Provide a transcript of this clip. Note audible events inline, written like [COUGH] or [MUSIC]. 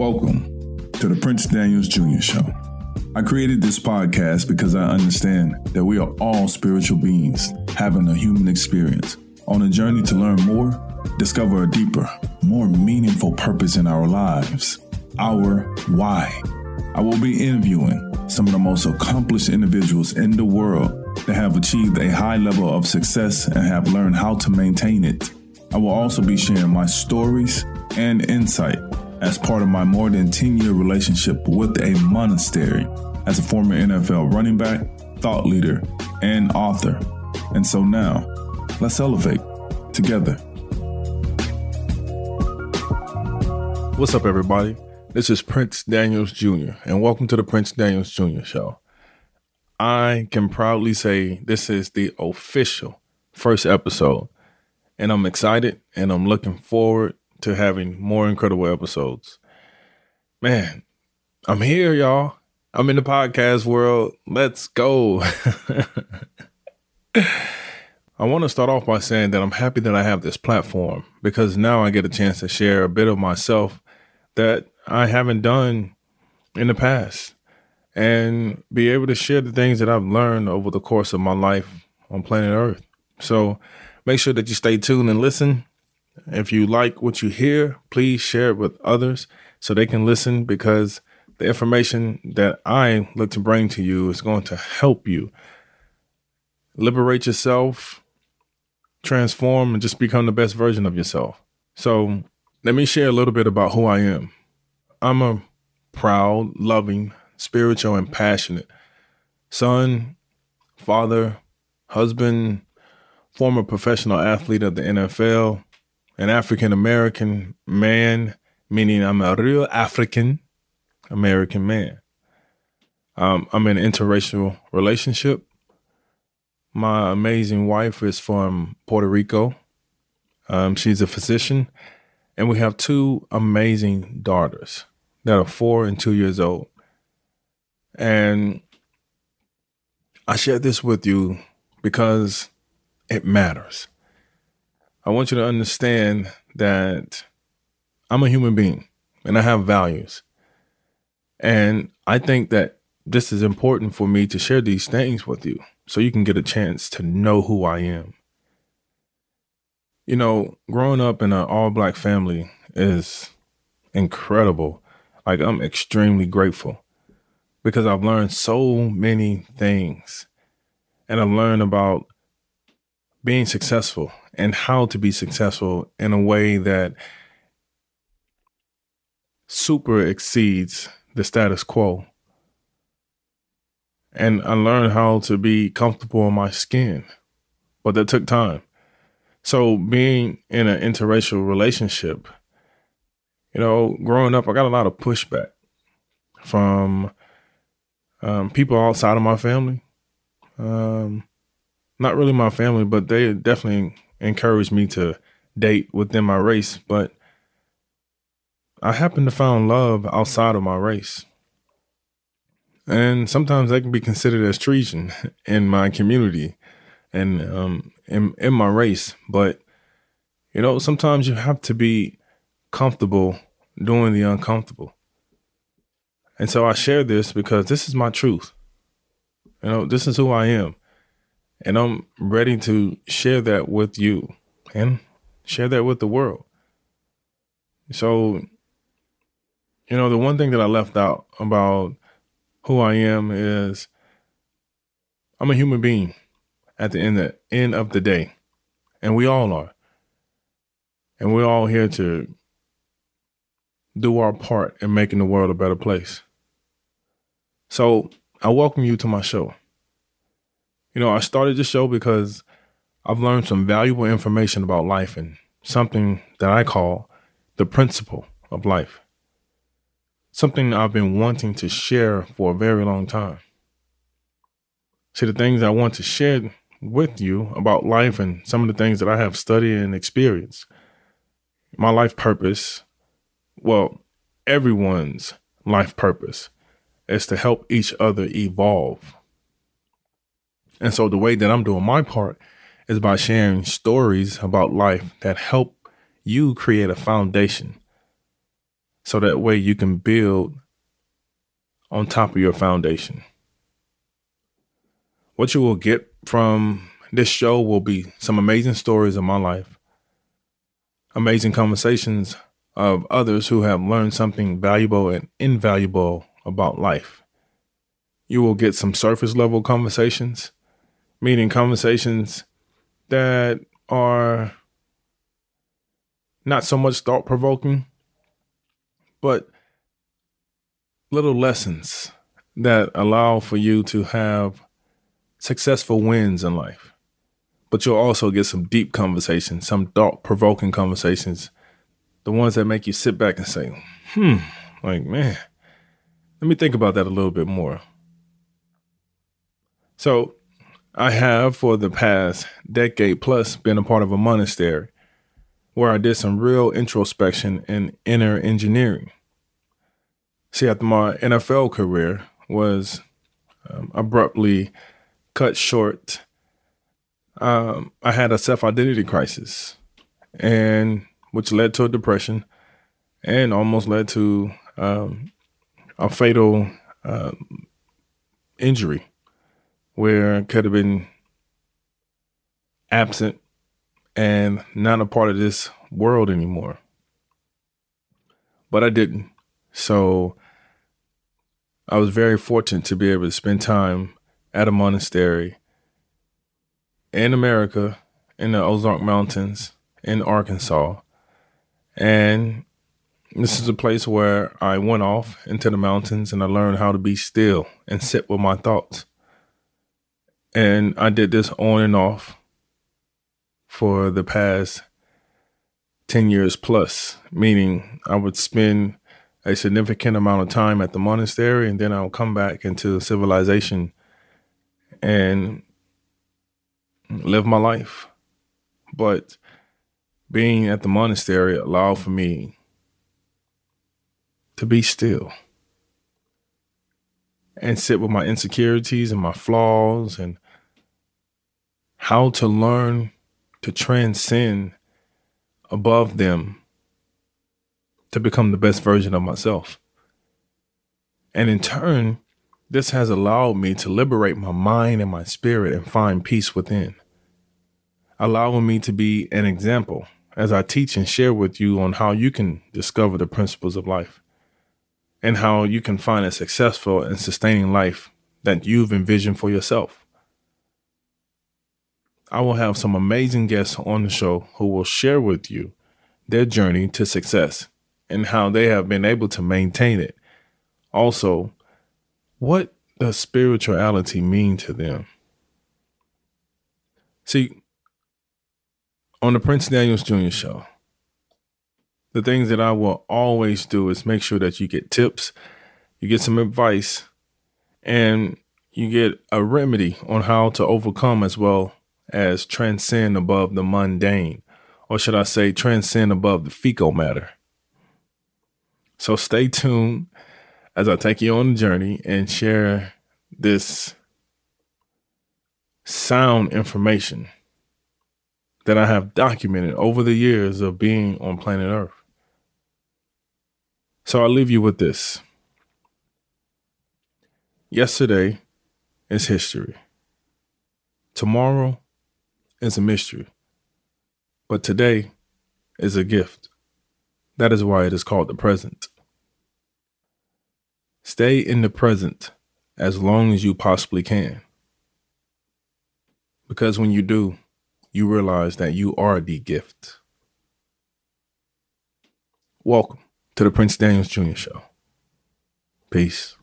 Welcome to the Prince Daniels Jr. Show. I created this podcast because I understand that we are all spiritual beings having a human experience on a journey to learn more, discover a deeper, more meaningful purpose in our lives. Our why. I will be interviewing some of the most accomplished individuals in the world that have achieved a high level of success and have learned how to maintain it. I will also be sharing my stories and insight as part of my more than 10 year relationship with a monastery as a former NFL running back, thought leader, and author. And so now, let's elevate together. What's up, everybody? This is Prince Daniels Jr., and welcome to the Prince Daniels Jr. Show. I can proudly say this is the official first episode, and I'm excited and I'm looking forward to having more incredible episodes. Man, I'm here, y'all. I'm in the podcast world. Let's go. [LAUGHS] I want to start off by saying that I'm happy that I have this platform because now I get a chance to share a bit of myself that I haven't done in the past and be able to share the things that I've learned over the course of my life on planet Earth. So make sure that you stay tuned and listen. If you like what you hear, please share it with others so they can listen because the information that I look to bring to you is going to help you liberate yourself, transform, and just become the best version of yourself. So, let me share a little bit about who I am. I'm a proud, loving, spiritual, and passionate son, father, husband, former professional athlete of the NFL, an African American man, meaning I'm a real African American man. Um, I'm in an interracial relationship. My amazing wife is from Puerto Rico. Um, she's a physician, and we have two amazing daughters that are four and two years old. And I share this with you because it matters. I want you to understand that I'm a human being and I have values. And I think that this is important for me to share these things with you so you can get a chance to know who I am. You know, growing up in an all black family is incredible. Like, I'm extremely grateful because I've learned so many things and I've learned about being successful and how to be successful in a way that super exceeds the status quo. And I learned how to be comfortable in my skin, but that took time. So being in an interracial relationship, you know, growing up, I got a lot of pushback from um, people outside of my family. Um, not really my family, but they definitely encouraged me to date within my race. But I happen to find love outside of my race. And sometimes that can be considered as treason [LAUGHS] in my community and um, in, in my race. But, you know, sometimes you have to be comfortable doing the uncomfortable. And so I share this because this is my truth. You know, this is who I am. And I'm ready to share that with you and share that with the world. So you know, the one thing that I left out about who I am is I'm a human being at the end of, end of the day. And we all are. And we're all here to do our part in making the world a better place. So I welcome you to my show. You know, I started this show because I've learned some valuable information about life and something that I call the principle of life something I've been wanting to share for a very long time. See, the things I want to share with you about life and some of the things that I have studied and experienced. My life purpose, well, everyone's life purpose is to help each other evolve. And so the way that I'm doing my part is by sharing stories about life that help you create a foundation so that way you can build on top of your foundation. What you will get from this show will be some amazing stories of my life, amazing conversations of others who have learned something valuable and invaluable about life. You will get some surface level conversations, meaning conversations that are not so much thought provoking, but little lessons that allow for you to have successful wins in life. But you'll also get some deep conversations, some thought provoking conversations, the ones that make you sit back and say, hmm, like, man, let me think about that a little bit more. So, I have for the past decade plus been a part of a monastery where I did some real introspection and inner engineering. See, after my NFL career was um, abruptly cut short, um, I had a self identity crisis, and which led to a depression, and almost led to um, a fatal uh, injury, where I could have been absent and not a part of this world anymore. But I didn't. So I was very fortunate to be able to spend time at a monastery in America, in the Ozark Mountains, in Arkansas. And this is a place where I went off into the mountains and I learned how to be still and sit with my thoughts. And I did this on and off for the past 10 years plus, meaning I would spend a significant amount of time at the monastery and then I'll come back into civilization and live my life. But being at the monastery allowed for me to be still and sit with my insecurities and my flaws and how to learn to transcend above them to become the best version of myself. And in turn, this has allowed me to liberate my mind and my spirit and find peace within, allowing me to be an example as I teach and share with you on how you can discover the principles of life and how you can find a successful and sustaining life that you've envisioned for yourself. I will have some amazing guests on the show who will share with you their journey to success and how they have been able to maintain it. Also, what does spirituality mean to them? See, on the Prince Daniels Jr. show, the things that I will always do is make sure that you get tips, you get some advice, and you get a remedy on how to overcome as well as transcend above the mundane, or should I say, transcend above the fecal matter. So stay tuned as I take you on the journey and share this sound information that I have documented over the years of being on planet Earth. So I'll leave you with this. Yesterday is history. Tomorrow is a mystery, but today is a gift. That is why it is called the present. Stay in the present as long as you possibly can. Because when you do, you realize that you are the gift. Welcome to the Prince Daniels Jr. Show. Peace.